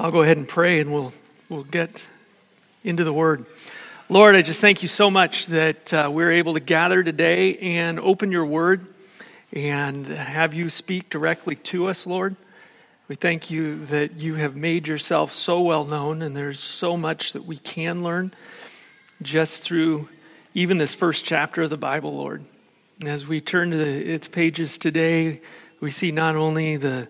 I'll go ahead and pray and we'll, we'll get into the word. Lord, I just thank you so much that uh, we're able to gather today and open your word and have you speak directly to us, Lord. We thank you that you have made yourself so well known and there's so much that we can learn just through even this first chapter of the Bible, Lord. As we turn to the, its pages today, we see not only the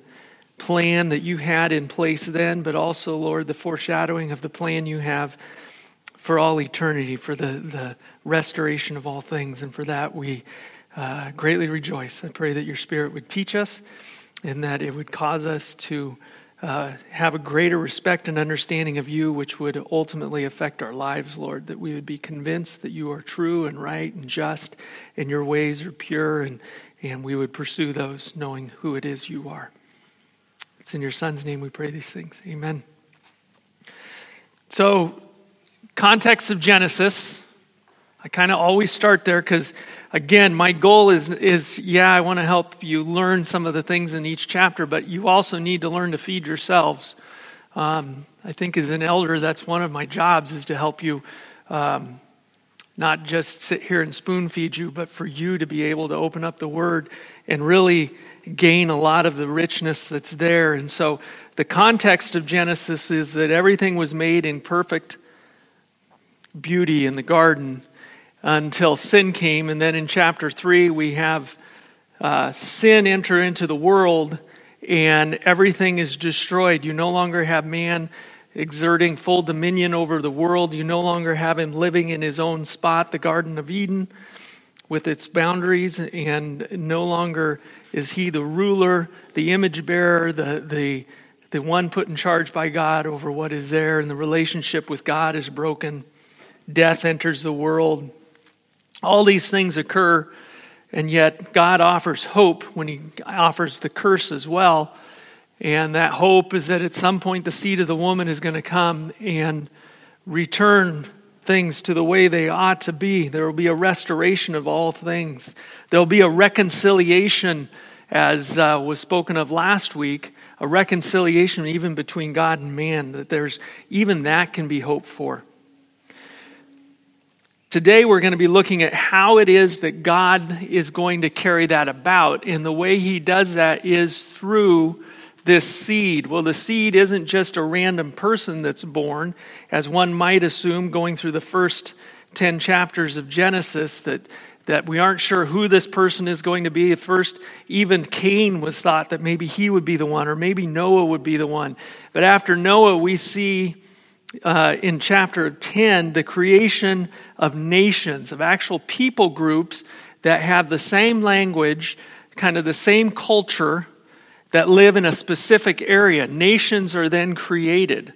plan that you had in place then, but also, Lord, the foreshadowing of the plan you have for all eternity, for the, the restoration of all things. And for that, we uh, greatly rejoice. I pray that your Spirit would teach us and that it would cause us to uh, have a greater respect and understanding of you, which would ultimately affect our lives, Lord. That we would be convinced that you are true and right and just, and your ways are pure, and, and we would pursue those knowing who it is you are. It's in your Son's name we pray these things. Amen. So, context of Genesis. I kind of always start there because, again, my goal is, is yeah, I want to help you learn some of the things in each chapter, but you also need to learn to feed yourselves. Um, I think as an elder, that's one of my jobs is to help you um, not just sit here and spoon feed you, but for you to be able to open up the Word and really gain a lot of the richness that's there. And so the context of Genesis is that everything was made in perfect beauty in the garden until sin came. And then in chapter 3, we have uh, sin enter into the world and everything is destroyed. You no longer have man exerting full dominion over the world. You no longer have him living in his own spot, the Garden of Eden, with its boundaries, and no longer is he the ruler, the image bearer, the, the, the one put in charge by God over what is there, and the relationship with God is broken. Death enters the world. All these things occur, and yet God offers hope when He offers the curse as well. And that hope is that at some point the seed of the woman is going to come and return things to the way they ought to be. There will be a restoration of all things. There will be a reconciliation, as uh, was spoken of last week, a reconciliation even between God and man, that there's even that can be hoped for. Today, we're going to be looking at how it is that God is going to carry that about. And the way He does that is through this seed? Well, the seed isn't just a random person that's born, as one might assume going through the first 10 chapters of Genesis, that, that we aren't sure who this person is going to be. At first, even Cain was thought that maybe he would be the one, or maybe Noah would be the one. But after Noah, we see uh, in chapter 10 the creation of nations, of actual people groups that have the same language, kind of the same culture that live in a specific area. Nations are then created.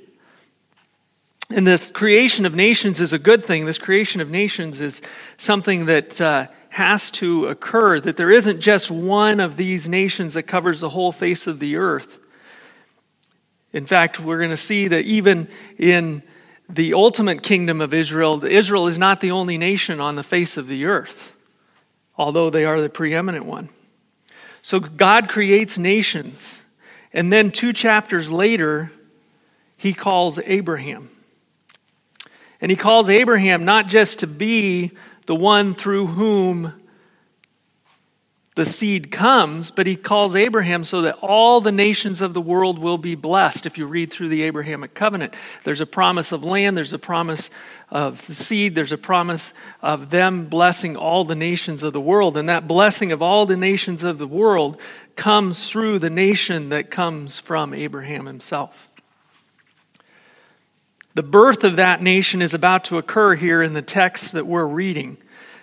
And this creation of nations is a good thing. This creation of nations is something that uh, has to occur, that there isn't just one of these nations that covers the whole face of the earth. In fact, we're going to see that even in the ultimate kingdom of Israel, Israel is not the only nation on the face of the earth, although they are the preeminent one. So God creates nations. And then two chapters later, he calls Abraham. And he calls Abraham not just to be the one through whom the seed comes, but he calls Abraham so that all the nations of the world will be blessed. If you read through the Abrahamic covenant, there's a promise of land, there's a promise of seed, there's a promise of them blessing all the nations of the world. And that blessing of all the nations of the world comes through the nation that comes from Abraham himself. The birth of that nation is about to occur here in the text that we're reading.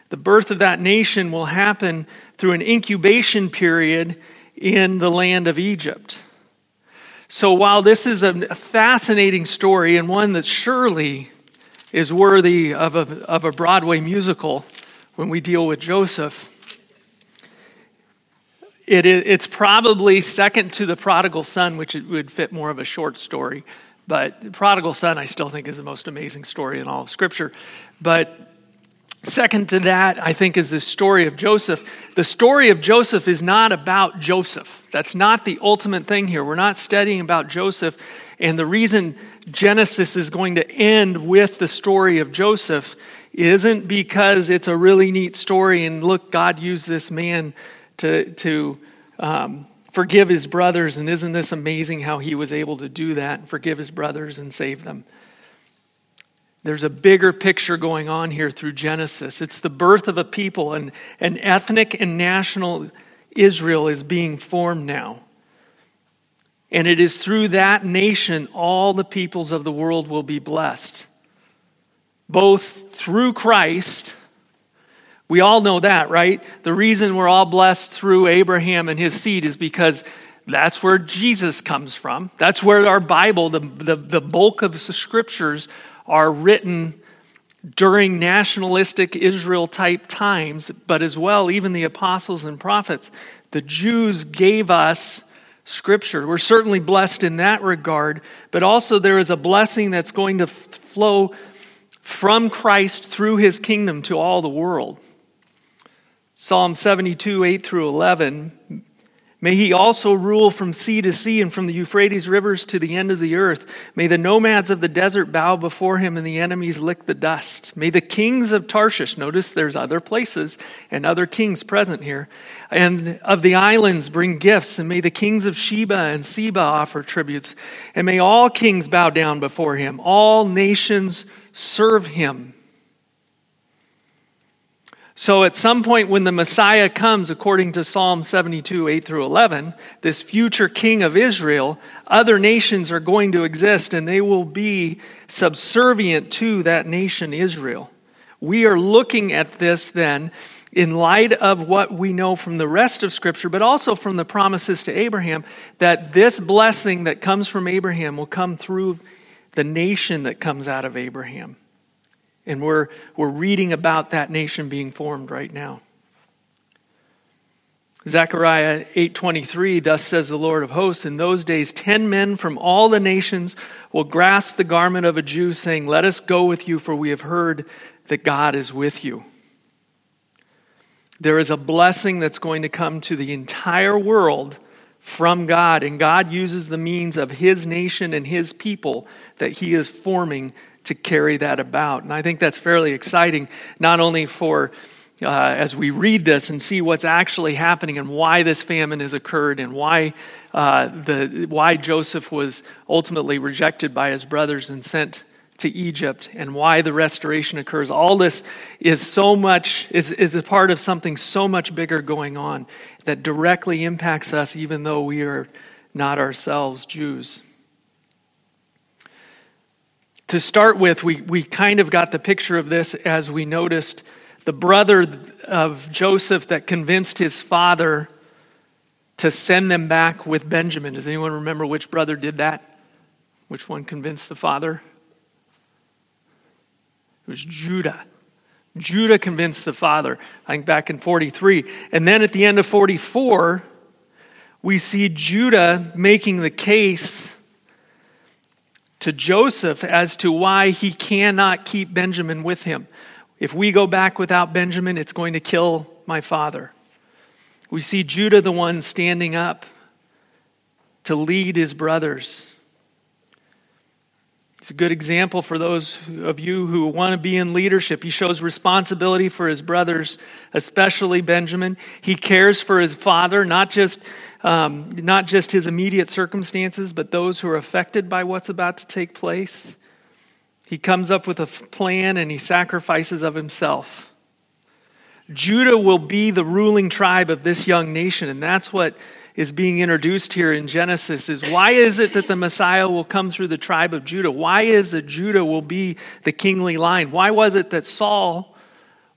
The birth of that nation will happen through an incubation period in the land of Egypt. So while this is a fascinating story and one that surely is worthy of a, of a Broadway musical when we deal with Joseph, it, it's probably second to the prodigal son, which it would fit more of a short story. But the prodigal son, I still think, is the most amazing story in all of Scripture. But Second to that, I think, is the story of Joseph. The story of Joseph is not about Joseph. That's not the ultimate thing here. We're not studying about Joseph And the reason Genesis is going to end with the story of Joseph isn't because it's a really neat story and look, God used this man to, to um, forgive his brothers, and isn't this amazing how he was able to do that and forgive his brothers and save them? There's a bigger picture going on here through Genesis. It's the birth of a people, and an ethnic and national Israel is being formed now. And it is through that nation all the peoples of the world will be blessed. Both through Christ, we all know that, right? The reason we're all blessed through Abraham and his seed is because that's where Jesus comes from. That's where our Bible, the, the, the bulk of the scriptures, are written during nationalistic Israel type times, but as well, even the apostles and prophets. The Jews gave us scripture. We're certainly blessed in that regard, but also there is a blessing that's going to flow from Christ through his kingdom to all the world. Psalm 72, 8 through 11 May he also rule from sea to sea and from the Euphrates rivers to the end of the earth. May the nomads of the desert bow before him and the enemies lick the dust. May the kings of Tarshish, notice there's other places and other kings present here, and of the islands bring gifts. And may the kings of Sheba and Seba offer tributes. And may all kings bow down before him. All nations serve him. So, at some point when the Messiah comes, according to Psalm 72, 8 through 11, this future king of Israel, other nations are going to exist and they will be subservient to that nation, Israel. We are looking at this then in light of what we know from the rest of Scripture, but also from the promises to Abraham, that this blessing that comes from Abraham will come through the nation that comes out of Abraham. And we're, we're reading about that nation being formed right now. Zechariah 8:23 thus says the Lord of hosts in those days 10 men from all the nations will grasp the garment of a Jew saying let us go with you for we have heard that God is with you. There is a blessing that's going to come to the entire world from God and God uses the means of his nation and his people that he is forming to carry that about. And I think that's fairly exciting, not only for uh, as we read this and see what's actually happening and why this famine has occurred and why, uh, the, why Joseph was ultimately rejected by his brothers and sent to Egypt and why the restoration occurs. All this is so much, is, is a part of something so much bigger going on that directly impacts us, even though we are not ourselves Jews to start with, we, we kind of got the picture of this as we noticed the brother of Joseph that convinced his father to send them back with Benjamin. Does anyone remember which brother did that? Which one convinced the father? It was Judah. Judah convinced the father, I think back in 43. And then at the end of 44, we see Judah making the case to Joseph as to why he cannot keep Benjamin with him. If we go back without Benjamin, it's going to kill my father. We see Judah, the one standing up to lead his brothers. It's a good example for those of you who want to be in leadership. He shows responsibility for his brothers, especially Benjamin. He cares for his father, not just um, not just his immediate circumstances, but those who are affected by what's about to take place. He comes up with a plan and he sacrifices of himself. Judah will be the ruling tribe of this young nation, and that's what is being introduced here in Genesis is why is it that the Messiah will come through the tribe of Judah? Why is it Judah will be the kingly line? Why was it that Saul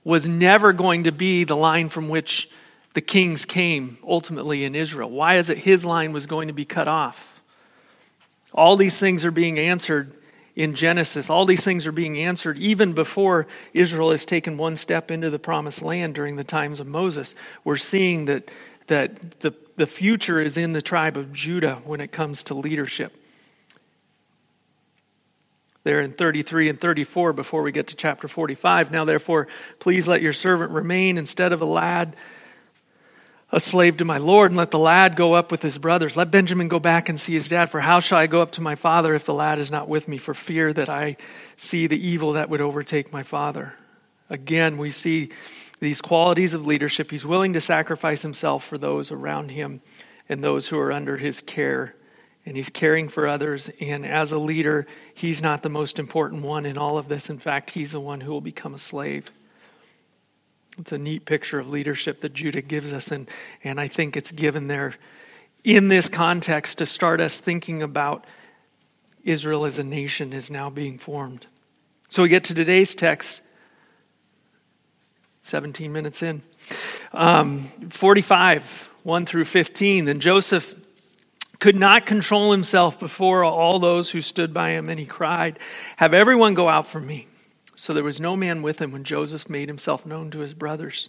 was never going to be the line from which the kings came ultimately in Israel? Why is it his line was going to be cut off? All these things are being answered in Genesis. All these things are being answered even before Israel has taken one step into the promised land during the times of Moses. We're seeing that, that the, the future is in the tribe of Judah when it comes to leadership. There in 33 and 34 before we get to chapter 45. Now, therefore, please let your servant remain instead of a lad a slave to my Lord, and let the lad go up with his brothers. Let Benjamin go back and see his dad, for how shall I go up to my father if the lad is not with me, for fear that I see the evil that would overtake my father? Again, we see these qualities of leadership. He's willing to sacrifice himself for those around him and those who are under his care. And he's caring for others. And as a leader, he's not the most important one in all of this. In fact, he's the one who will become a slave. It's a neat picture of leadership that Judah gives us, and, and I think it's given there in this context to start us thinking about Israel as a nation is now being formed. So we get to today's text, 17 minutes in. Um, 45, 1 through 15. Then Joseph could not control himself before all those who stood by him, and he cried, Have everyone go out from me. So there was no man with him when Joseph made himself known to his brothers.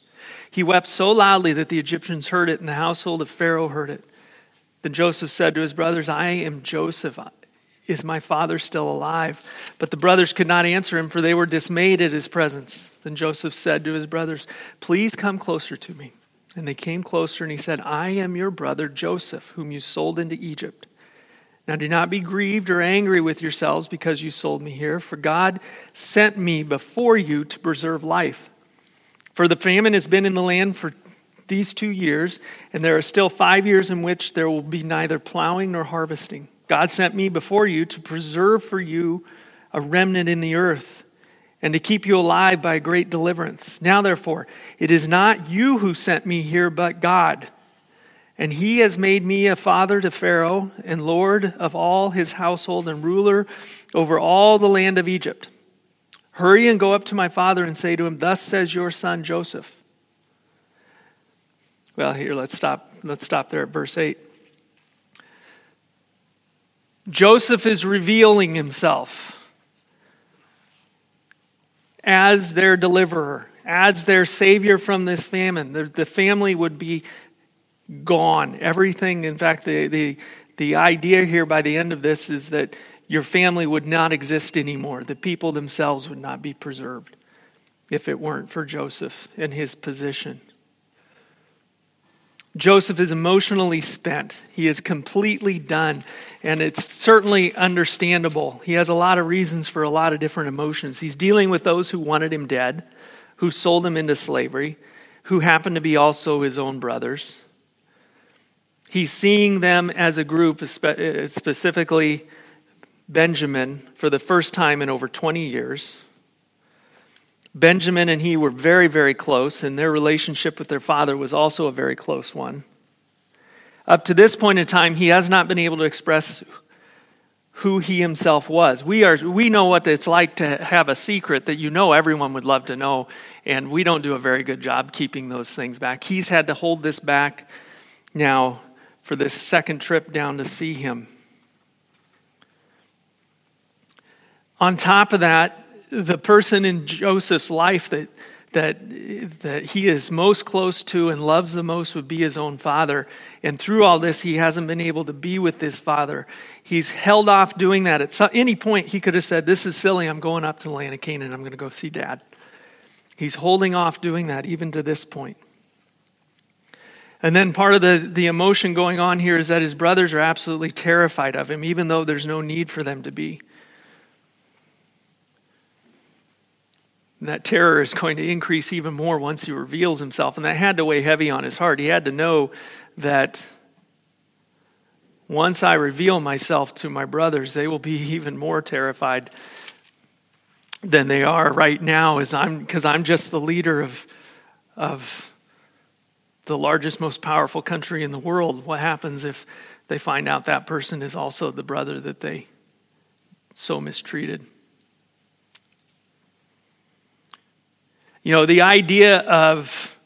He wept so loudly that the Egyptians heard it, and the household of Pharaoh heard it. Then Joseph said to his brothers, I am Joseph. Is my father still alive? But the brothers could not answer him, for they were dismayed at his presence. Then Joseph said to his brothers, Please come closer to me. And they came closer, and he said, I am your brother Joseph, whom you sold into Egypt. Now do not be grieved or angry with yourselves because you sold me here, for God sent me before you to preserve life. For the famine has been in the land for these two years, and there are still five years in which there will be neither plowing nor harvesting. God sent me before you to preserve for you a remnant in the earth and to keep you alive by great deliverance. Now, therefore, it is not you who sent me here, but God. And he has made me a father to Pharaoh and lord of all his household and ruler over all the land of Egypt. Hurry and go up to my father and say to him, Thus says your son Joseph. Well, here, let's stop. Let's stop there at verse 8. Joseph is revealing himself as their deliverer, as their savior from this famine. The, the family would be gone. Everything, in fact, the, the, the idea here by the end of this is that your family would not exist anymore. The people themselves would not be preserved if it weren't for Joseph and his position. Joseph is emotionally spent. He is completely done. And it's certainly understandable. He has a lot of reasons for a lot of different emotions. He's dealing with those who wanted him dead, who sold him into slavery, who happened to be also his own brothers. He's seeing them as a group, uh, specifically Benjamin, for the first time in over 20 years. Benjamin and he were very, very close, and their relationship with their father was also a very close one. Up to this point in time, he has not been able to express who he himself was. We, are, we know what it's like to have a secret that you know everyone would love to know, and we don't do a very good job keeping those things back. He's had to hold this back now for this second trip down to see him. On top of that, the person in Joseph's life that, that, that he is most close to and loves the most would be his own father. And through all this, he hasn't been able to be with his father. He's held off doing that. At any point, he could have said, This is silly. I'm going up to the land of Canaan. I'm going to go see dad. He's holding off doing that even to this point. And then part of the, the emotion going on here is that his brothers are absolutely terrified of him, even though there's no need for them to be. And that terror is going to increase even more once he reveals himself. And that had to weigh heavy on his heart. He had to know that once I reveal myself to my brothers, they will be even more terrified than they are right now, as I'm because I'm just the leader of, of the largest, most powerful country in the world, what happens if they find out that person is also the brother that they so mistreated? You know, the idea of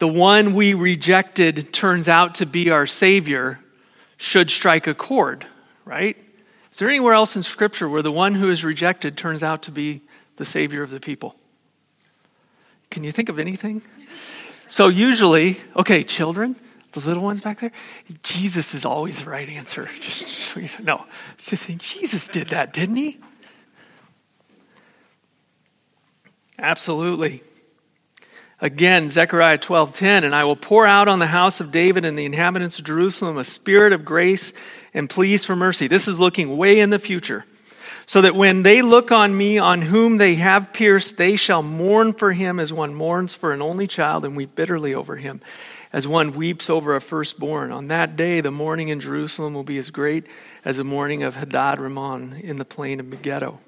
the one we rejected turns out to be our Savior should strike a chord, right? Is there anywhere else in Scripture where the one who is rejected turns out to be the Savior of the people? Can you think of anything? So usually, okay, children, the little ones back there, Jesus is always the right answer. Just, no, it's just saying Jesus did that, didn't he? Absolutely. Again, Zechariah 12:10, and I will pour out on the house of David and the inhabitants of Jerusalem a spirit of grace and pleas for mercy. This is looking way in the future. So that when they look on me, on whom they have pierced, they shall mourn for him as one mourns for an only child and weep bitterly over him, as one weeps over a firstborn. On that day, the mourning in Jerusalem will be as great as the mourning of Hadad Rimmon in the plain of Megiddo.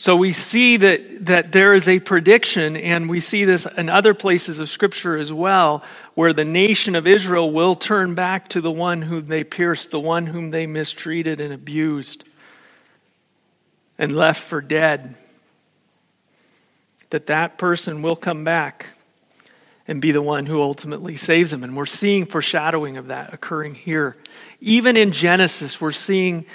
So we see that, that there is a prediction, and we see this in other places of Scripture as well, where the nation of Israel will turn back to the one whom they pierced, the one whom they mistreated and abused and left for dead. That that person will come back and be the one who ultimately saves them. And we're seeing foreshadowing of that occurring here. Even in Genesis, we're seeing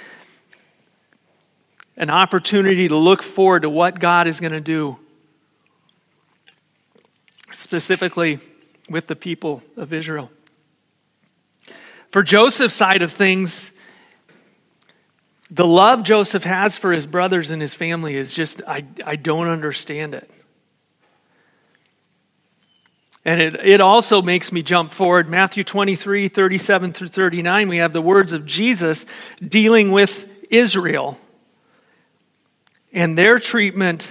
an opportunity to look forward to what God is going to do, specifically with the people of Israel. For Joseph's side of things, the love Joseph has for his brothers and his family is just, I, I don't understand it. And it, it also makes me jump forward. Matthew 23, 37 through 39, we have the words of Jesus dealing with Israel and their treatment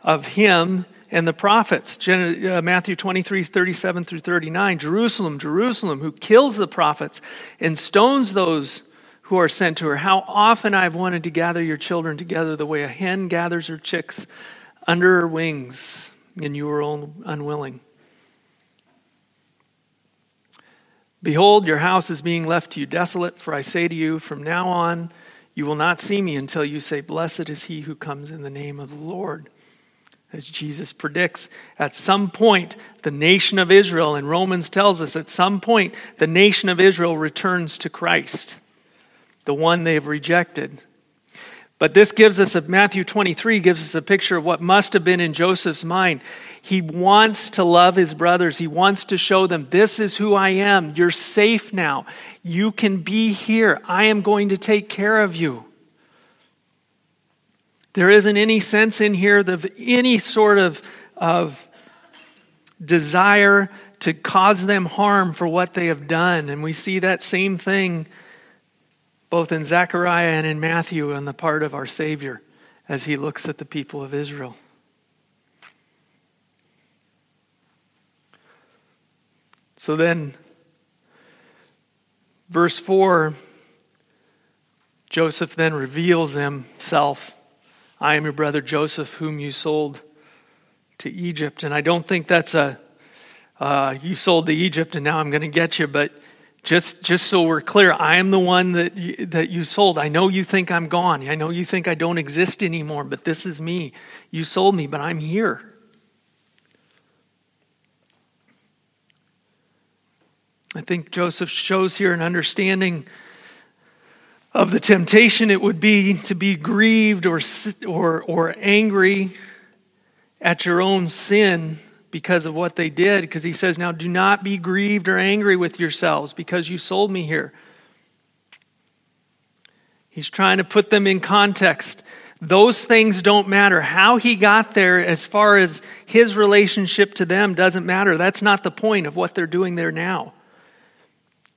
of him and the prophets. Uh, Matthew 23, 37 through 39. Jerusalem, Jerusalem, who kills the prophets and stones those who are sent to her. How often I've wanted to gather your children together the way a hen gathers her chicks under her wings, and you were unwilling. Behold, your house is being left to you desolate, for I say to you, from now on, you will not see me until you say, Blessed is he who comes in the name of the Lord. As Jesus predicts, at some point, the nation of Israel, and Romans tells us, at some point, the nation of Israel returns to Christ, the one they've rejected. But this gives us, a, Matthew 23 gives us a picture of what must have been in Joseph's mind. He wants to love his brothers. He wants to show them, this is who I am. You're safe now. You can be here. I am going to take care of you. There isn't any sense in here of any sort of, of desire to cause them harm for what they have done. And we see that same thing both in Zechariah and in Matthew on the part of our Savior as he looks at the people of Israel. So then, verse 4 Joseph then reveals himself I am your brother Joseph, whom you sold to Egypt. And I don't think that's a, uh, you sold to Egypt and now I'm going to get you, but just, just so we're clear, I am the one that you, that you sold. I know you think I'm gone. I know you think I don't exist anymore, but this is me. You sold me, but I'm here. I think Joseph shows here an understanding of the temptation it would be to be grieved or, or, or angry at your own sin because of what they did, because he says, Now do not be grieved or angry with yourselves because you sold me here. He's trying to put them in context. Those things don't matter. How he got there, as far as his relationship to them, doesn't matter. That's not the point of what they're doing there now.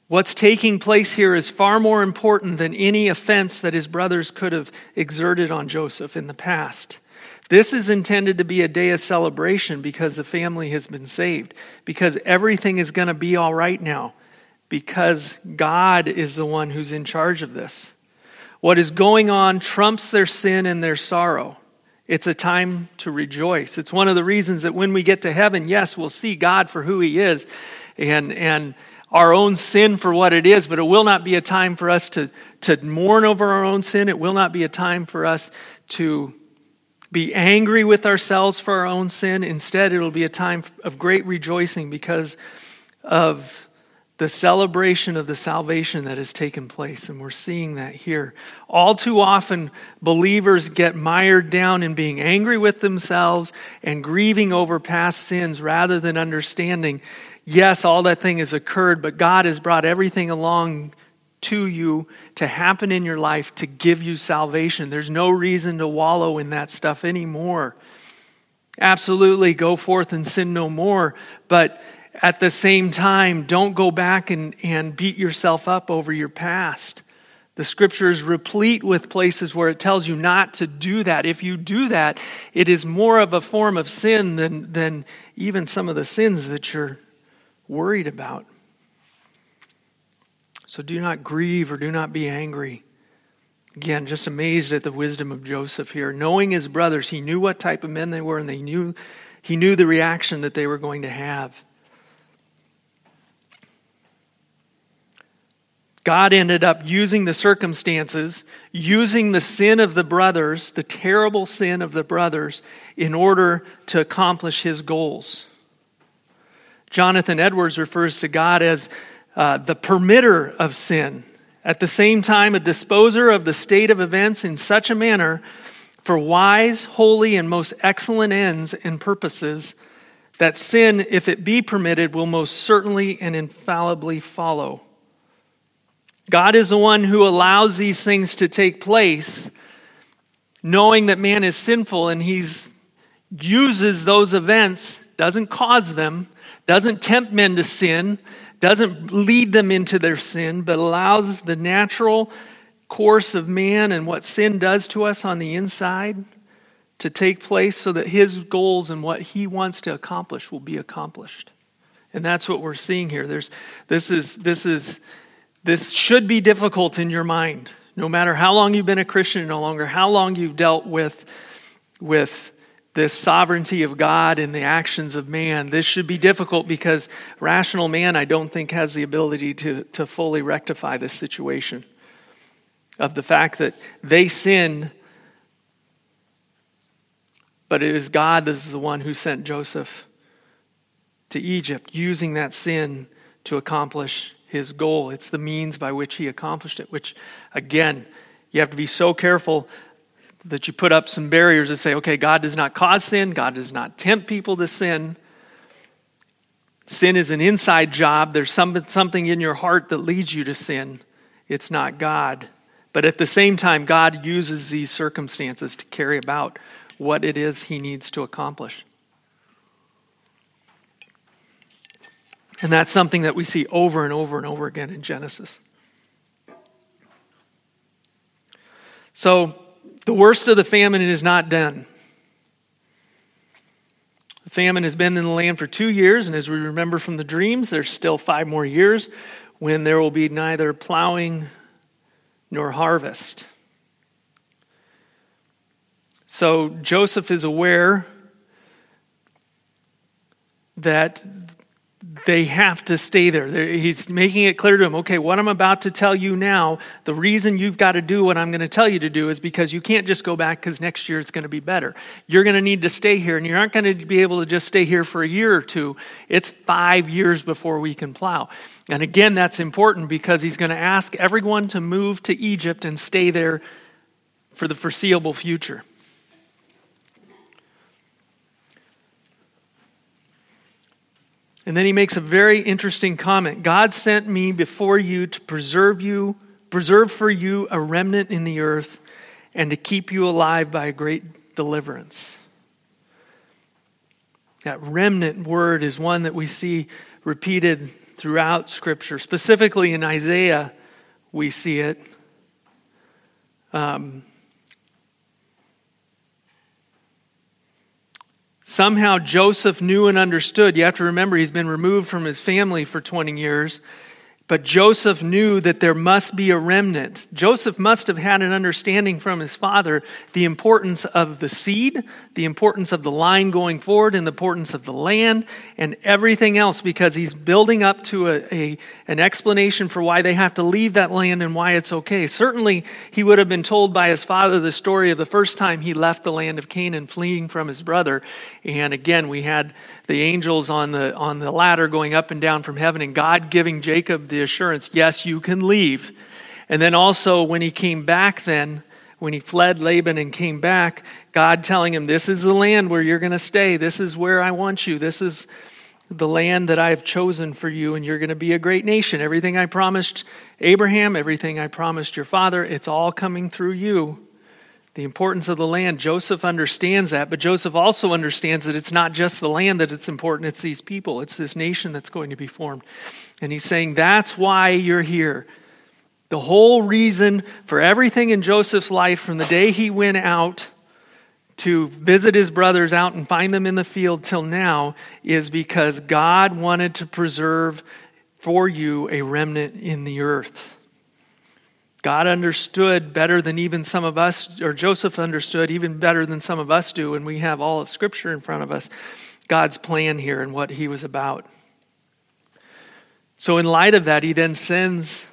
What's taking place here is far more important than any offense that his brothers could have exerted on Joseph in the past. This is intended to be a day of celebration because the family has been saved, because everything is going to be all right now, because God is the one who's in charge of this. What is going on trumps their sin and their sorrow. It's a time to rejoice. It's one of the reasons that when we get to heaven, yes, we'll see God for who He is and, and our own sin for what it is, but it will not be a time for us to, to mourn over our own sin. It will not be a time for us to be angry with ourselves for our own sin. Instead, it'll be a time of great rejoicing because of the celebration of the salvation that has taken place. And we're seeing that here. All too often, believers get mired down in being angry with themselves and grieving over past sins rather than understanding, yes, all that thing has occurred, but God has brought everything along to you to happen in your life to give you salvation. There's no reason to wallow in that stuff anymore. Absolutely, go forth and sin no more. But at the same time, don't go back and, and beat yourself up over your past. The scripture is replete with places where it tells you not to do that. If you do that, it is more of a form of sin than, than even some of the sins that you're worried about. So do not grieve or do not be angry. Again, just amazed at the wisdom of Joseph here. Knowing his brothers, he knew what type of men they were and they knew, he knew the reaction that they were going to have. God ended up using the circumstances, using the sin of the brothers, the terrible sin of the brothers, in order to accomplish his goals. Jonathan Edwards refers to God as uh, the permitter of sin, at the same time, a disposer of the state of events in such a manner for wise, holy, and most excellent ends and purposes that sin, if it be permitted, will most certainly and infallibly follow. God is the one who allows these things to take place, knowing that man is sinful and he uses those events, doesn't cause them, doesn't tempt men to sin, doesn't lead them into their sin, but allows the natural course of man and what sin does to us on the inside to take place so that his goals and what he wants to accomplish will be accomplished. And that's what we're seeing here. There's, this is, this is this should be difficult in your mind, no matter how long you've been a Christian, no longer how long you've dealt with, with this sovereignty of God and the actions of man. This should be difficult because rational man, I don't think, has the ability to, to fully rectify this situation of the fact that they sin, but it is God that is the one who sent Joseph to Egypt, using that sin to accomplish his goal. It's the means by which he accomplished it, which, again, you have to be so careful that you put up some barriers that say, okay, God does not cause sin, God does not tempt people to sin. Sin is an inside job. There's some, something in your heart that leads you to sin. It's not God. But at the same time, God uses these circumstances to carry about what it is he needs to accomplish. And that's something that we see over and over and over again in Genesis. So, the worst of the famine is not done. The famine has been in the land for two years, and as we remember from the dreams, there's still five more years when there will be neither plowing nor harvest. So Joseph is aware that they have to stay there. He's making it clear to them okay, what I'm about to tell you now, the reason you've got to do what I'm going to tell you to do is because you can't just go back because next year it's going to be better. You're going to need to stay here, and you aren't going to be able to just stay here for a year or two. It's five years before we can plow. And again, that's important because he's going to ask everyone to move to Egypt and stay there for the foreseeable future. And then he makes a very interesting comment God sent me before you to preserve you, preserve for you a remnant in the earth, and to keep you alive by a great deliverance. That remnant word is one that we see repeated throughout Scripture. Specifically in Isaiah, we see it. Um, Somehow Joseph knew and understood. You have to remember, he's been removed from his family for 20 years. But Joseph knew that there must be a remnant. Joseph must have had an understanding from his father the importance of the seed, the importance of the line going forward, and the importance of the land and everything else because he's building up to a, a, an explanation for why they have to leave that land and why it's okay. Certainly, he would have been told by his father the story of the first time he left the land of Canaan fleeing from his brother. And again, we had the angels on the, on the ladder going up and down from heaven and God giving Jacob the assurance, yes, you can leave. And then also, when he came back, then, when he fled Laban and came back, God telling him, This is the land where you're going to stay. This is where I want you. This is the land that I have chosen for you, and you're going to be a great nation. Everything I promised Abraham, everything I promised your father, it's all coming through you. The importance of the land. Joseph understands that, but Joseph also understands that it's not just the land that it's important, it's these people, it's this nation that's going to be formed. And he's saying, That's why you're here. The whole reason for everything in Joseph's life from the day he went out to visit his brothers out and find them in the field till now is because God wanted to preserve for you a remnant in the earth. God understood better than even some of us, or Joseph understood even better than some of us do, and we have all of Scripture in front of us, God's plan here and what he was about. So, in light of that, he then sends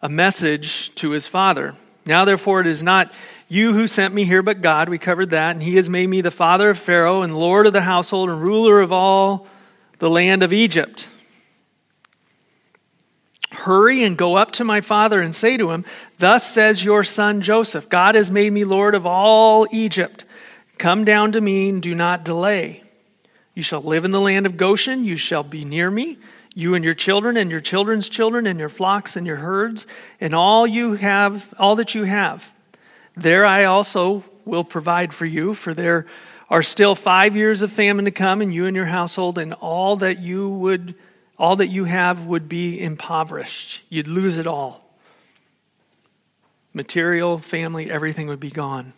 a message to his father. Now, therefore, it is not you who sent me here, but God. We covered that. And he has made me the father of Pharaoh and Lord of the household and ruler of all the land of Egypt. Hurry and go up to my father and say to him, Thus says your son Joseph, God has made me Lord of all Egypt. Come down to me and do not delay. You shall live in the land of Goshen. You shall be near me, you and your children and your children's children and your flocks and your herds and all you have, all that you have. There I also will provide for you, for there are still five years of famine to come, and you and your household and all that you would all that you have would be impoverished. You'd lose it all. Material, family, everything would be gone.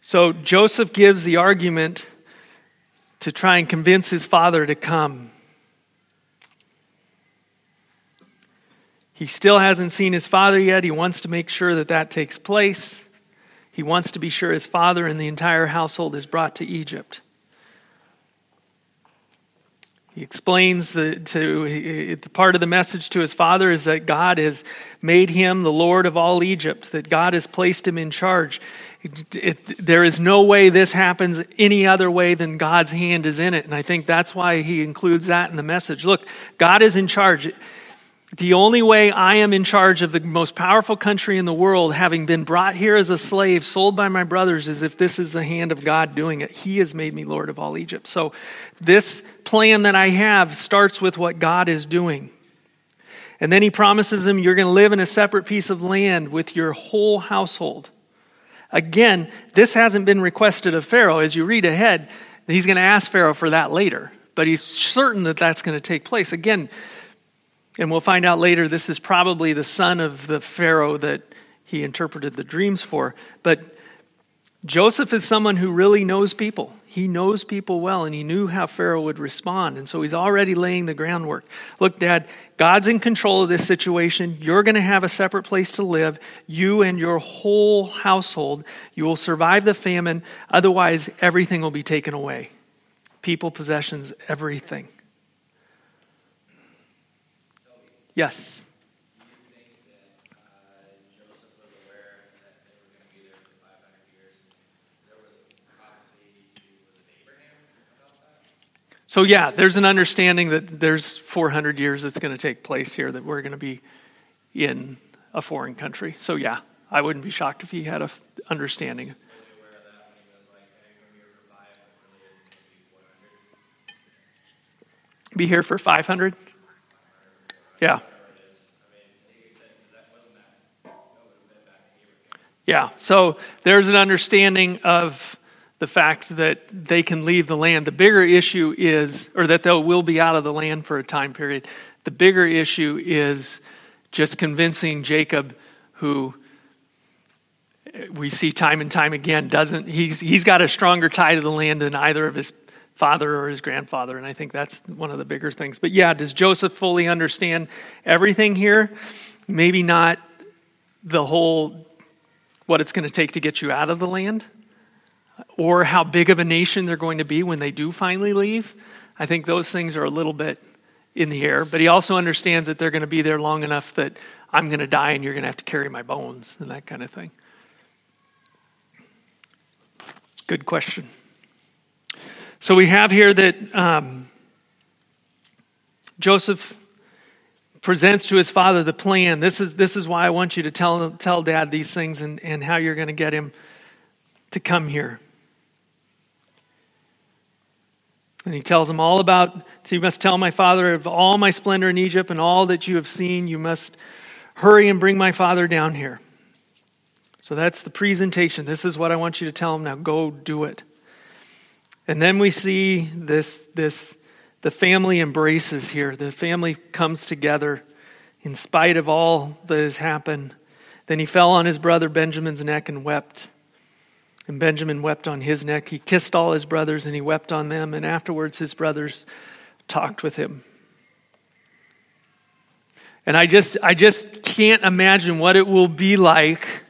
So Joseph gives the argument to try and convince his father to come. He still hasn't seen his father yet. He wants to make sure that that takes place. He wants to be sure his father and the entire household is brought to Egypt. He explains the, to the part of the message to his father is that God has made him the Lord of all Egypt, that God has placed him in charge. It, it, there is no way this happens any other way than God's hand is in it. And I think that's why he includes that in the message. Look, God is in charge. The only way I am in charge of the most powerful country in the world, having been brought here as a slave, sold by my brothers, is if this is the hand of God doing it. He has made me Lord of all Egypt. So, this plan that I have starts with what God is doing. And then he promises him, You're going to live in a separate piece of land with your whole household. Again, this hasn't been requested of Pharaoh. As you read ahead, he's going to ask Pharaoh for that later, but he's certain that that's going to take place. Again, and we'll find out later, this is probably the son of the Pharaoh that he interpreted the dreams for. But Joseph is someone who really knows people. He knows people well, and he knew how Pharaoh would respond. And so he's already laying the groundwork. Look, Dad, God's in control of this situation. You're going to have a separate place to live. You and your whole household. You will survive the famine. Otherwise, everything will be taken away people, possessions, everything. Yes. So, yeah, there's an understanding that there's 400 years that's going to take place here, that we're going to be in a foreign country. So, yeah, I wouldn't be shocked if he had an understanding. Be here for 500? Yeah. Yeah, so there's an understanding of the fact that they can leave the land. The bigger issue is, or that they will be out of the land for a time period. The bigger issue is just convincing Jacob, who we see time and time again doesn't, he's, he's got a stronger tie to the land than either of his father or his grandfather. And I think that's one of the bigger things. But yeah, does Joseph fully understand everything here? Maybe not the whole, what it's going to take to get you out of the land or how big of a nation they're going to be when they do finally leave. I think those things are a little bit in the air. But he also understands that they're going to be there long enough that I'm going to die and you're going to have to carry my bones and that kind of thing. Good question. So we have here that um, Joseph presents to his father the plan. This is, this is why I want you to tell, tell dad these things and, and how you're going to get him to come here. And he tells him all about, so you must tell my father of all my splendor in Egypt and all that you have seen. You must Hurry and bring my father down here. So that's the presentation. This is what I want you to tell him. Now go do it. And then we see this, this the family embraces here. The family comes together in spite of all that has happened. Then he fell on his brother Benjamin's neck and wept. And Benjamin wept on his neck. He kissed all his brothers and he wept on them. And afterwards, his brothers talked with him. And I just, I just can't imagine what it will be like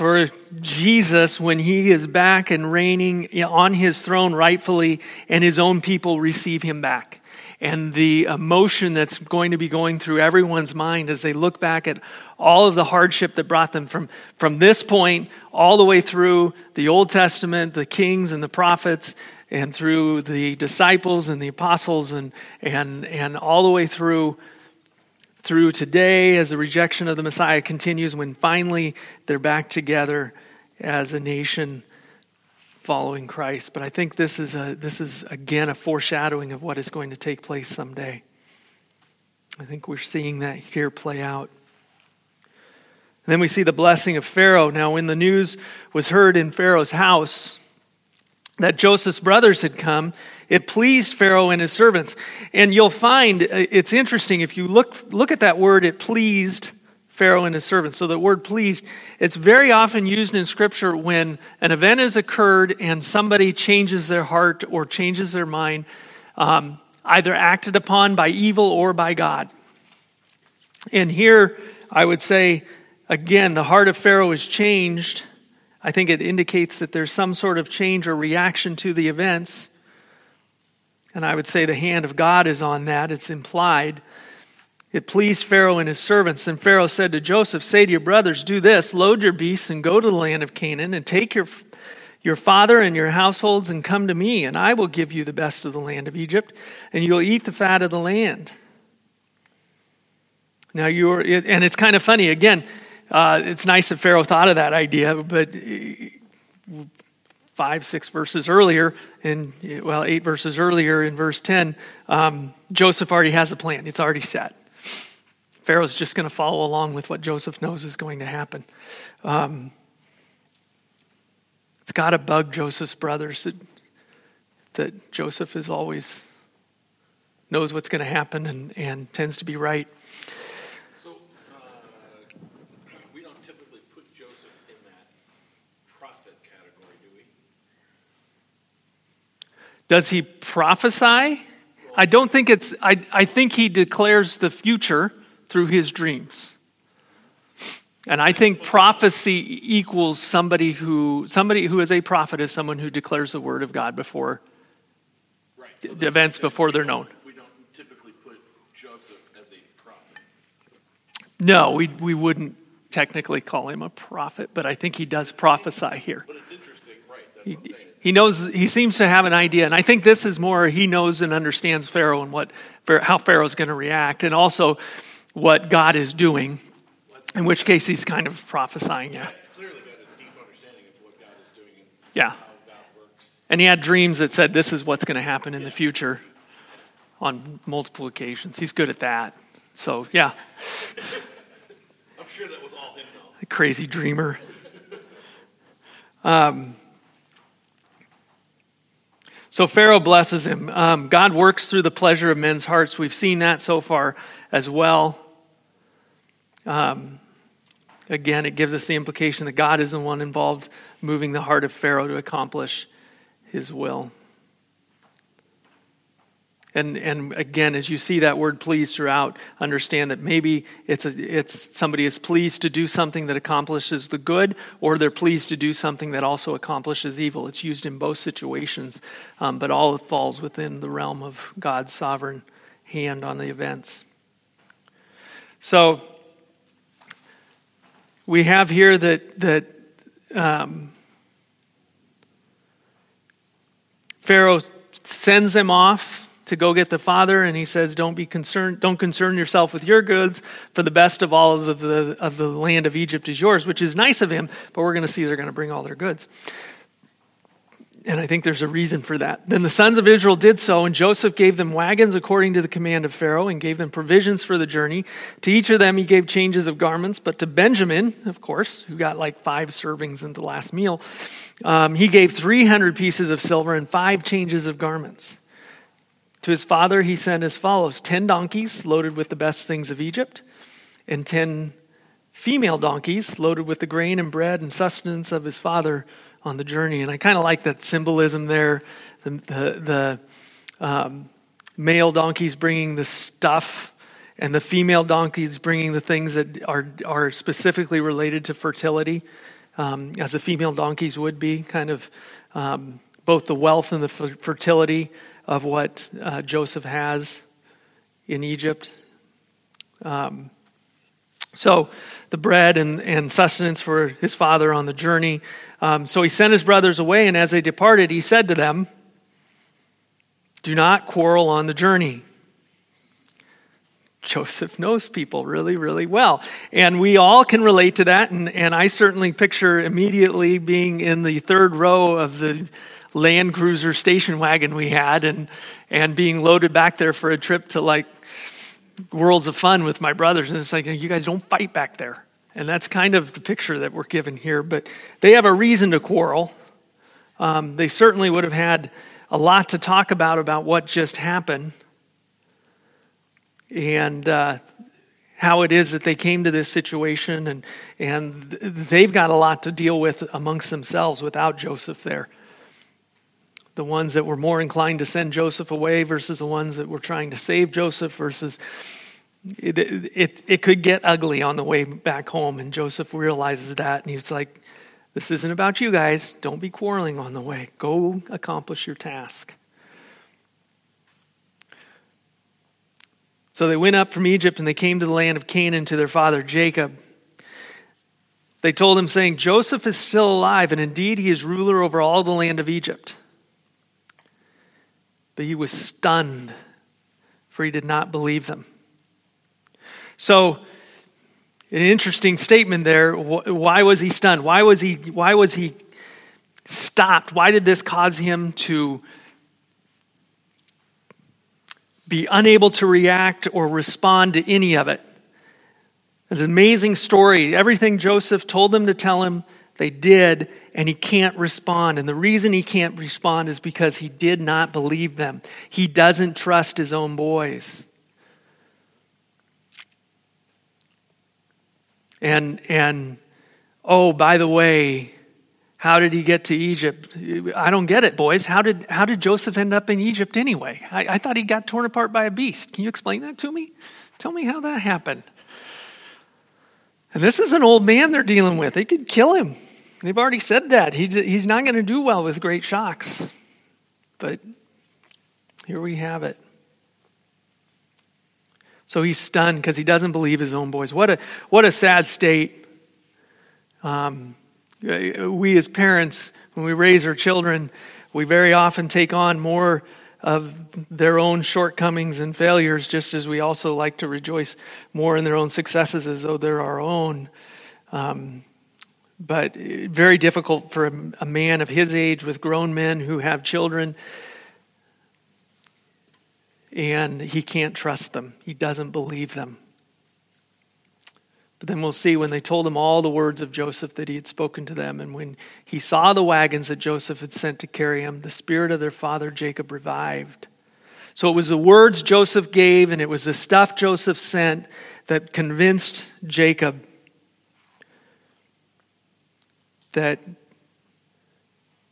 for Jesus when he is back and reigning on his throne rightfully and his own people receive him back. And the emotion that's going to be going through everyone's mind as they look back at all of the hardship that brought them from, from this point all the way through the Old Testament, the kings and the prophets, and through the disciples and the apostles, and, and, and all the way through through today as the rejection of the Messiah continues when finally they're back together as a nation following Christ. But I think this is, a, this is again a foreshadowing of what is going to take place someday. I think we're seeing that here play out. And then we see the blessing of Pharaoh. Now, when the news was heard in Pharaoh's house that Joseph's brothers had come, it pleased Pharaoh and his servants. And you'll find uh, it's interesting if you look, look at that word, it pleased Pharaoh and his servants. So the word pleased, it's very often used in Scripture when an event has occurred and somebody changes their heart or changes their mind, um, either acted upon by evil or by God. And here, I would say, again, the heart of Pharaoh is changed. I think it indicates that there's some sort of change or reaction to the events. And I would say the hand of God is on that. It's implied. It pleased Pharaoh and his servants. Then Pharaoh said to Joseph, Say to your brothers, Do this, load your beasts and go to the land of Canaan and take your, your father and your households and come to me, and I will give you the best of the land of Egypt, and you'll eat the fat of the land. Now you're, and it's kind of funny. Again, uh, it's nice that Pharaoh thought of that idea, but five, six verses earlier, in well, eight verses earlier in verse 10, um, Joseph already has a plan. It's already set. Pharaoh's just going to follow along with what Joseph knows is going to happen. Um, it's got to bug Joseph's brothers that, that Joseph is always knows what's going to happen and, and tends to be right. Does he prophesy? I don't think it's, I, I think he declares the future through his dreams. And I think prophecy equals somebody who somebody who is a prophet is someone who declares the word of God before right. so events before they're known. We don't typically put Joseph as a prophet. No, we we wouldn't technically call him a prophet, but I think he does prophesy here. But it's interesting, right? That's he, what I'm saying. He knows, he seems to have an idea. And I think this is more, he knows and understands Pharaoh and what, how Pharaoh's going to react, and also what God is doing, in which case he's kind of prophesying. Yeah, he's clearly got a deep understanding of what God is doing and yeah. how God works. And he had dreams that said this is what's going to happen in the future on multiple occasions. He's good at that. So, yeah. I'm sure that was all him, though. A crazy dreamer. Um, so Pharaoh blesses him. Um, God works through the pleasure of men's hearts. We've seen that so far as well. Um, again, it gives us the implication that God is the one involved moving the heart of Pharaoh to accomplish his will. And, and again, as you see that word pleased throughout, understand that maybe it's, a, it's somebody is pleased to do something that accomplishes the good, or they're pleased to do something that also accomplishes evil. It's used in both situations, um, but all falls within the realm of God's sovereign hand on the events. So we have here that, that um, Pharaoh sends them off to go get the father and he says don't be concerned don't concern yourself with your goods for the best of all of the, of the land of egypt is yours which is nice of him but we're going to see they're going to bring all their goods And I think there's a reason for that. Then the sons of Israel did so, and Joseph gave them wagons according to the command of Pharaoh and gave them provisions for the journey. To each of them he gave changes of garments, but to Benjamin, of course, who got like five servings in the last meal, um, he gave 300 pieces of silver and five changes of garments. To his father he sent as follows 10 donkeys loaded with the best things of Egypt, and 10 female donkeys loaded with the grain and bread and sustenance of his father on the journey. And I kind of like that symbolism there. The, the, the um, male donkeys bringing the stuff, and the female donkeys bringing the things that are, are specifically related to fertility, um, as the female donkeys would be, kind of um, both the wealth and the fertility of what uh, Joseph has in Egypt. Um, so, the bread and, and sustenance for his father on the journey. Um, so he sent his brothers away, and as they departed, he said to them, Do not quarrel on the journey. Joseph knows people really, really well. And we all can relate to that. And, and I certainly picture immediately being in the third row of the Land Cruiser station wagon we had and, and being loaded back there for a trip to like worlds of fun with my brothers. And it's like, you guys don't fight back there. And that's kind of the picture that we're given here. But they have a reason to quarrel. Um, they certainly would have had a lot to talk about about what just happened and uh, how it is that they came to this situation. And, and they've got a lot to deal with amongst themselves without Joseph there. The ones that were more inclined to send Joseph away versus the ones that were trying to save Joseph versus it, it, it could get ugly on the way back home. And Joseph realizes that. And he's like, This isn't about you guys. Don't be quarreling on the way. Go accomplish your task. So they went up from Egypt and they came to the land of Canaan to their father Jacob. They told him, saying, Joseph is still alive, and indeed he is ruler over all the land of Egypt. But he was stunned, for he did not believe them. So, an interesting statement there. Why was he stunned? Why was he, why was he stopped? Why did this cause him to be unable to react or respond to any of it? It's an amazing story. Everything Joseph told them to tell him, they did, and he can't respond. And the reason he can't respond is because he did not believe them. He doesn't trust his own boys. And, and oh, by the way, how did he get to Egypt? I don't get it, boys. How did, how did Joseph end up in Egypt anyway? I, I thought he got torn apart by a beast. Can you explain that to me? Tell me how that happened. And this is an old man they're dealing with. They could kill him. They've already said that. He's, he's not going to do well with great shocks. But here we have it. So he's stunned because he doesn't believe his own boys. What a, what a sad state. Um, we as parents, when we raise our children, we very often take on more of their own shortcomings and failures, just as we also like to rejoice more in their own successes as though they're our own. Um, but uh, very difficult for a, a man of his age with grown men who have children and he can't trust them. He doesn't believe them. But then we'll see when they told him all the words of Joseph that he had spoken to them, and when he saw the wagons that Joseph had sent to carry him, the spirit of their father Jacob revived. So it was the words Joseph gave, and it was the stuff Joseph sent that convinced Jacob that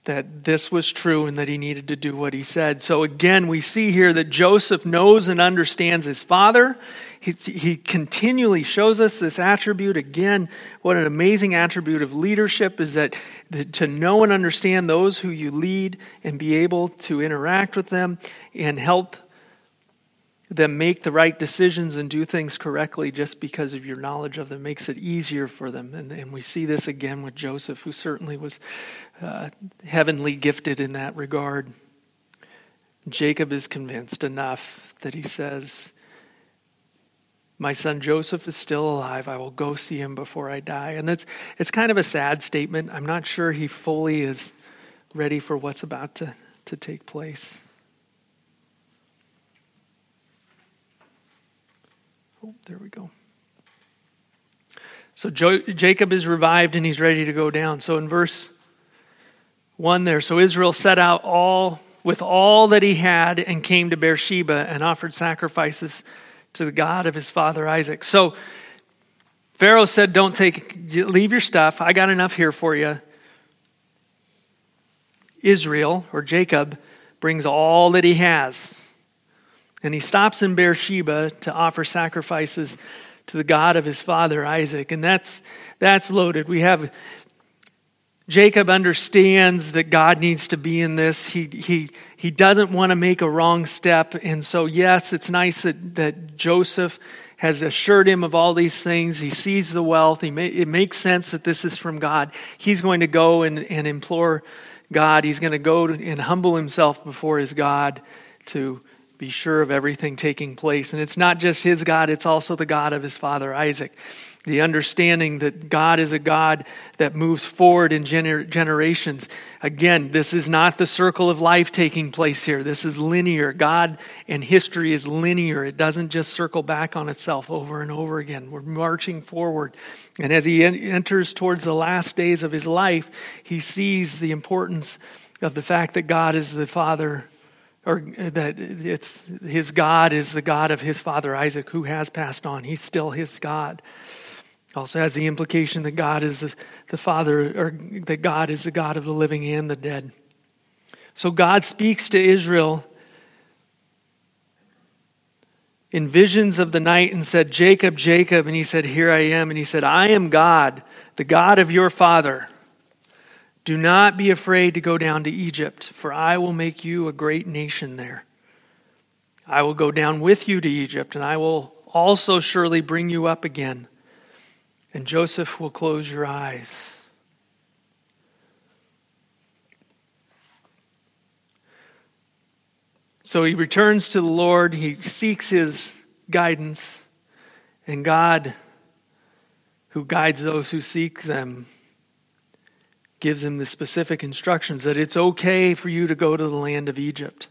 that this was true and that he needed to do what he said. So again, we see here that Joseph knows and understands his father. He, he, continually shows us this attribute. Again, what an amazing attribute of leadership is that to know and understand those who you lead and be able to interact with them and help them make the right decisions and do things correctly just because of your knowledge of them makes it easier for them. And, and we see this again with Joseph, who certainly was uh, heavenly gifted in that regard. Jacob is convinced enough that he says, My son Joseph is still alive. I will go see him before I die. And it's, it's kind of a sad statement. I'm not sure he fully is ready for what's about to, to take place. Oh, there we go. So jo- Jacob is revived and he's ready to go down. So in verse 1 there, so Israel set out all with all that he had and came to Beersheba and offered sacrifices to the God of his father Isaac. So Pharaoh said, Don't take, leave your stuff. I got enough here for you. Israel, or Jacob, brings all that he has. And he stops in Beersheba to offer sacrifices to the God of his father Isaac. And that's, that's loaded. We have Jacob understands that God needs to be in this. He, he, he doesn't want to make a wrong step. And so, yes, it's nice that, that Joseph has assured him of all these things. He sees the wealth. He it makes sense that this is from God. He's going to go and, and implore God. He's going to go and humble himself before his God to be sure of everything taking place. And it's not just his God, it's also the God of his father Isaac the understanding that God is a God that moves forward in gener- generations. Again, this is not the circle of life taking place here. This is linear. God and history is linear. It doesn't just circle back on itself over and over again. We're marching forward. And as he en- enters towards the last days of his life, he sees the importance of the fact that God is the Father or uh, that it's his God is the God of his father Isaac, who has passed on. He's still his God also has the implication that God is the Father, or that God is the God of the living and the dead. So God speaks to Israel in visions of the night and said, Jacob, Jacob. And he said, Here I am. And he said, I am God, the God of your father. Do not be afraid to go down to Egypt, for I will make you a great nation there. I will go down with you to Egypt, and I will also surely bring you up again and Joseph will close your eyes. So he returns to the Lord, he seeks his guidance, and God, who guides those who seek them, gives him the specific instructions that it's okay for you to go to the land of Egypt.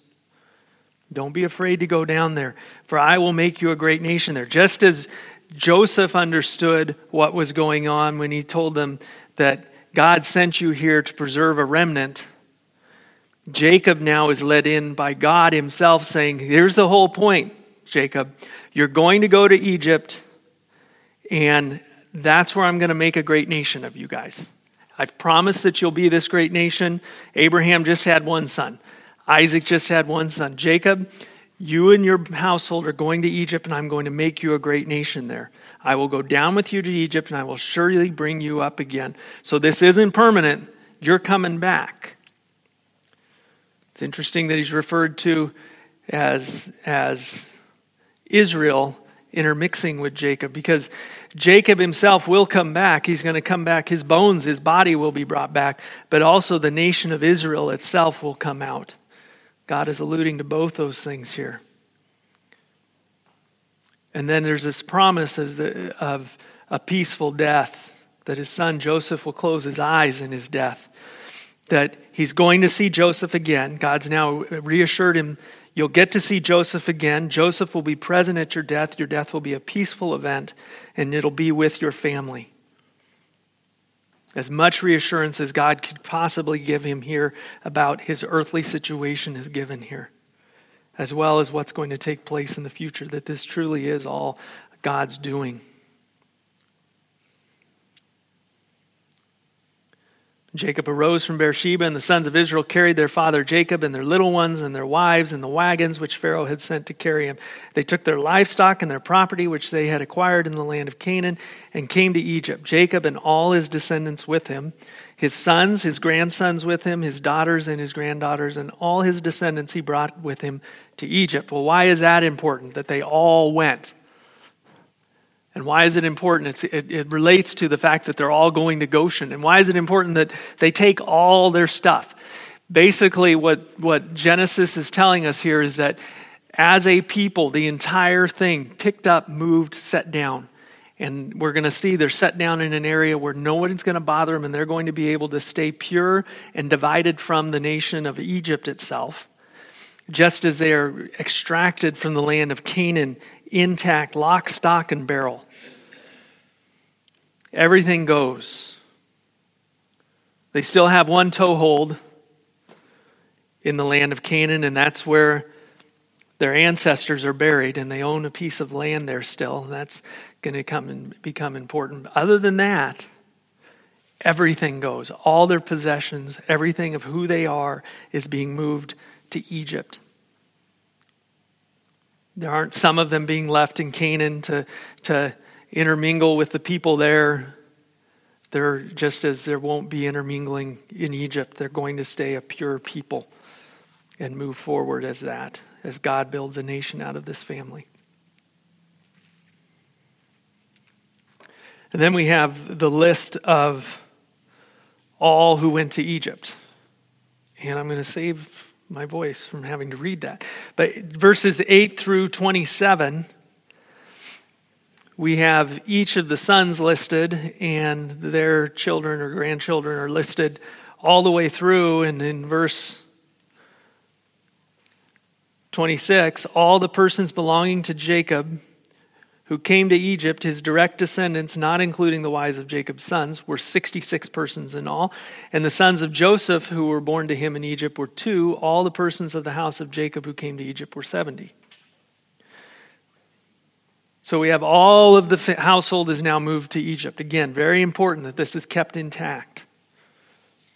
Don't be afraid to go down there, for I will make you a great nation there. Just as Joseph understood what was going on when he told them that God sent you here to preserve a remnant. Jacob now is led in by God himself saying, Here's the whole point, Jacob. You're going to go to Egypt, and that's where I'm going to make a great nation of you guys. I've promised that you'll be this great nation. Abraham just had one son, Isaac just had one son. Jacob, you and your household are going to Egypt, and I'm going to make you a great nation there. I will go down with you to Egypt, and I will surely bring you up again. So this isn't permanent. You're coming back. It's interesting that he's referred to as, as Israel intermixing with Jacob because Jacob himself will come back. He's going to come back. His bones, his body will be brought back, but also the nation of Israel itself will come out. God is alluding to both those things here. And then there's this promise of a peaceful death, that his son Joseph will close his eyes in his death, that he's going to see Joseph again. God's now reassured him you'll get to see Joseph again. Joseph will be present at your death. Your death will be a peaceful event, and it'll be with your family as much reassurance as God could possibly give him here about his earthly situation is given here, as well as what's going to take place in the future, that this truly is all God's doing. Jacob arose from Beersheba, and the sons of Israel carried their father Jacob and their little ones and their wives in the wagons which Pharaoh had sent to carry him. They took their livestock and their property which they had acquired in the land of Canaan and came to Egypt. Jacob and all his descendants with him, his sons, his grandsons with him, his daughters and his granddaughters, and all his descendants he brought with him to Egypt. Well, why is that important that they all went? And why is it important? It, it, relates to the fact that they're all going to Goshen. And why is it important that they take all their stuff? Basically, what, what Genesis is telling us here is that as a people, the entire thing picked up, moved, set down. And we're going to see they're set down in an area where no one's going to bother them, and they're going to be able to stay pure and divided from the nation of Egypt itself. Just as they are extracted from the land of Canaan intact, lock, stock, and barrel. Everything goes. They still have one toehold in the land of Canaan, and that's where their ancestors are buried, and they own a piece of land there still. That's going to come and become important. Other than that, everything goes. All their possessions, everything of who they are, is being moved to Egypt. There aren't some of them being left in Canaan to, to intermingle with the people there. They're just as there won't be intermingling in Egypt, they're going to stay a pure people and move forward as that, as God builds a nation out of this family. And then we have the list of all who went to Egypt. And I'm going to save my voice from having to read that. But verses 8 through 27, we have each of the sons listed, and their children or grandchildren are listed all the way through. And in verse 26, all the persons belonging to Jacob who came to Egypt, his direct descendants, not including the wives of Jacob's sons, were 66 persons in all. And the sons of Joseph, who were born to him in Egypt, were two. All the persons of the house of Jacob who came to Egypt were 70. So we have all of the household is now moved to Egypt. Again, very important that this is kept intact.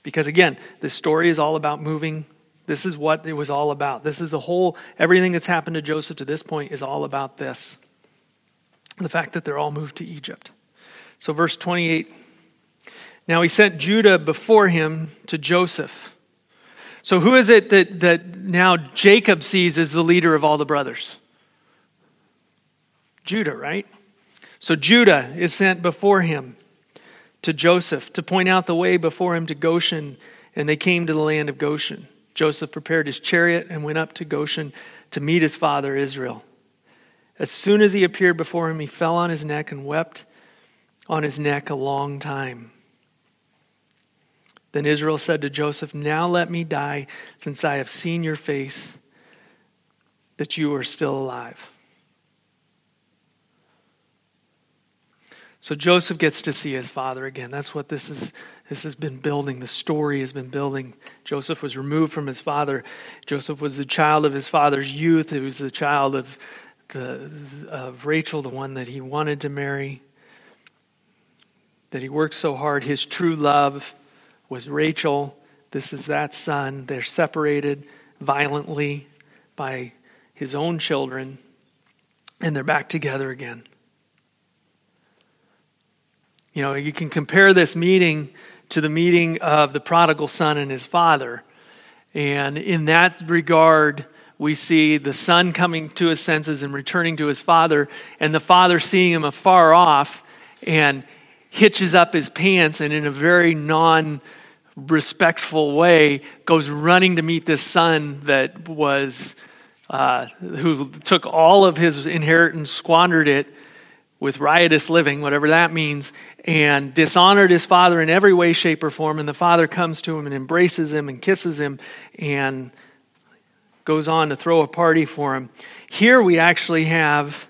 Because again, this story is all about moving. This is what it was all about. This is the whole, everything that's happened to Joseph to this point is all about this the fact that they're all moved to Egypt. So, verse 28 Now he sent Judah before him to Joseph. So, who is it that, that now Jacob sees as the leader of all the brothers? Judah, right? So, Judah is sent before him to Joseph to point out the way before him to Goshen, and they came to the land of Goshen. Joseph prepared his chariot and went up to Goshen to meet his father Israel. As soon as he appeared before him, he fell on his neck and wept on his neck a long time. Then Israel said to Joseph, Now let me die, since I have seen your face, that you are still alive. So Joseph gets to see his father again. That's what this is. This has been building. The story has been building. Joseph was removed from his father. Joseph was the child of his father's youth. He was the child of the, of Rachel, the one that he wanted to marry, that he worked so hard. His true love was Rachel. This is that son. They're separated violently by his own children, and they're back together again. You know, you can compare this meeting to the meeting of the prodigal son and his father. And in that regard, we see the son coming to his senses and returning to his father, and the father seeing him afar off and hitches up his pants and in a very non respectful way goes running to meet this son that was uh, who took all of his inheritance squandered it with riotous living whatever that means and dishonored his father in every way shape or form and the father comes to him and embraces him and kisses him and goes on to throw a party for him. Here we actually have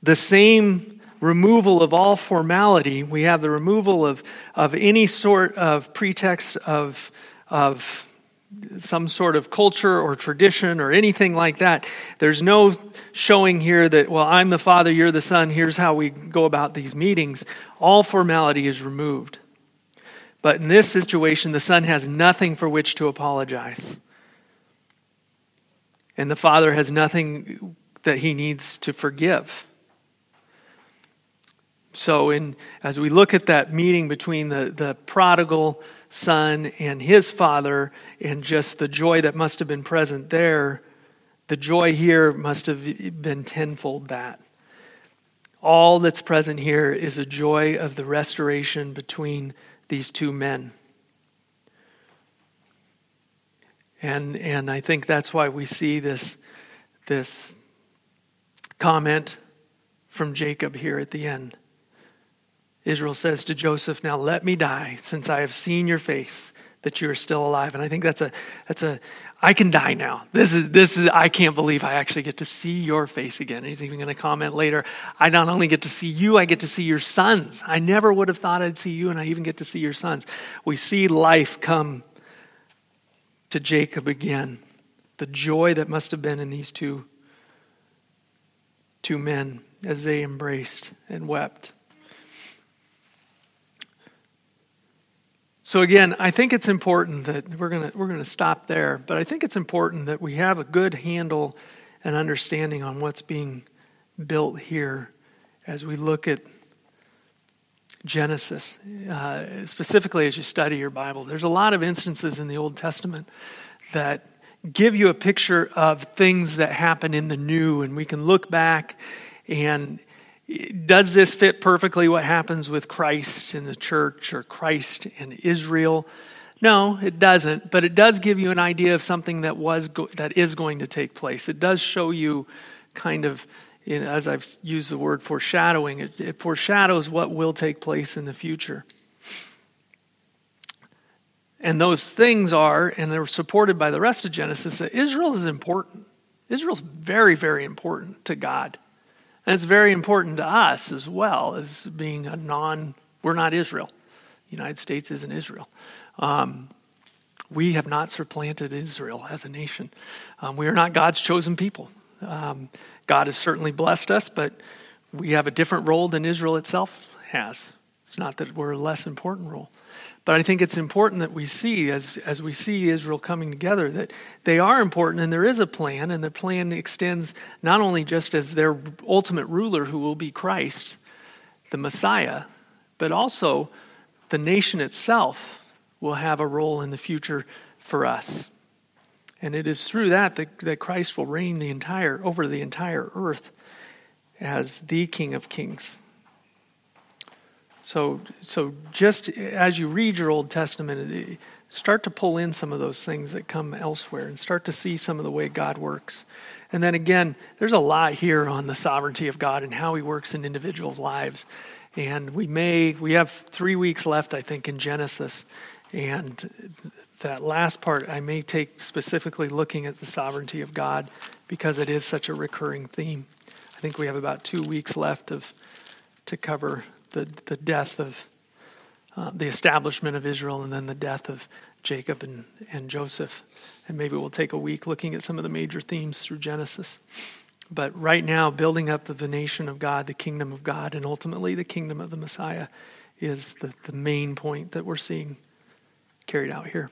the same removal of all formality. We have the removal of, of any sort of pretext of, of some sort of culture or tradition or anything like that. There's no showing here that, well, I'm the father, you're the son, here's how we go about these meetings. All formality is removed. But in this situation, the son has nothing for which to apologize. And the Father has nothing that he needs to forgive. So, in, as we look at that meeting between the, the prodigal son and his father, and just the joy that must have been present there, the joy here must have been tenfold that. All that's present here is a joy of the restoration between these two men. And, and I think that's why we see this, this comment from Jacob here at the end. Israel says to Joseph, Now let me die, since I have seen your face, that you are still alive. And I think that's a, that's a, I can die now. This is, this is, I can't believe I actually get to see your face again. He's even going to comment later. I not only get to see you, I get to see your sons. I never would have thought I'd see you, and I even get to see your sons. We see life come to Jacob again. The joy that must have been in these two, two men as they embraced and wept. So again, I think it's important that we're going to we're to stop there, but I think it's important that we have a good handle and understanding on what's being built here as we look at Genesis, uh, specifically as you study your Bible. There's a lot of instances in the Old Testament that give you a picture of things that happen in the new, and we can look back and does this fit perfectly what happens with Christ in the church or Christ in Israel? No, it doesn't, but it does give you an idea of something that was go- that is going to take place. It does show you kind of as I've used the word foreshadowing, it, it foreshadows what will take place in the future. And those things are, and they're supported by the rest of Genesis, that Israel is important. Israel's very, very important to God. And it's very important to us as well as being a non, we're not Israel. The United States isn't Israel. Um, we have not supplanted Israel as a nation. Um, we are not God's chosen people. Um, God has certainly blessed us, but we have a different role than Israel itself has. It's not that we're a less important role. But I think it's important that we see, as, as we see Israel coming together, that they are important and there is a plan, and the plan extends not only just as their ultimate ruler, who will be Christ, the Messiah, but also the nation itself will have a role in the future for us. And it is through that, that that Christ will reign the entire over the entire earth as the King of Kings. So, so just as you read your Old Testament, start to pull in some of those things that come elsewhere and start to see some of the way God works. And then again, there's a lot here on the sovereignty of God and how He works in individuals' lives. And we may, we have three weeks left, I think, in Genesis. And that last part, I may take specifically looking at the sovereignty of God because it is such a recurring theme. I think we have about two weeks left of to cover the, the death of uh, the establishment of Israel and then the death of Jacob and, and Joseph. And maybe we'll take a week looking at some of the major themes through Genesis. But right now, building up the nation of God, the kingdom of God, and ultimately the kingdom of the Messiah is the, the main point that we're seeing carried out here.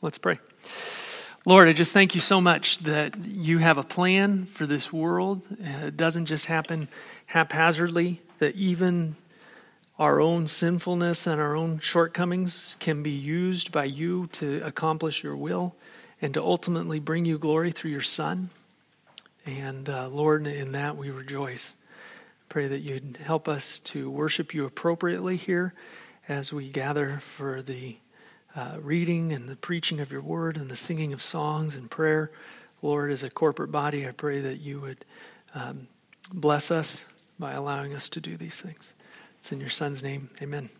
Let's pray. Lord, I just thank you so much that you have a plan for this world. It doesn't just happen haphazardly, that even our own sinfulness and our own shortcomings can be used by you to accomplish your will and to ultimately bring you glory through your Son. And uh, Lord, in that we rejoice. Pray that you'd help us to worship you appropriately here as we gather for the uh, reading and the preaching of your word and the singing of songs and prayer. Lord, as a corporate body, I pray that you would um, bless us by allowing us to do these things. It's in your Son's name. Amen.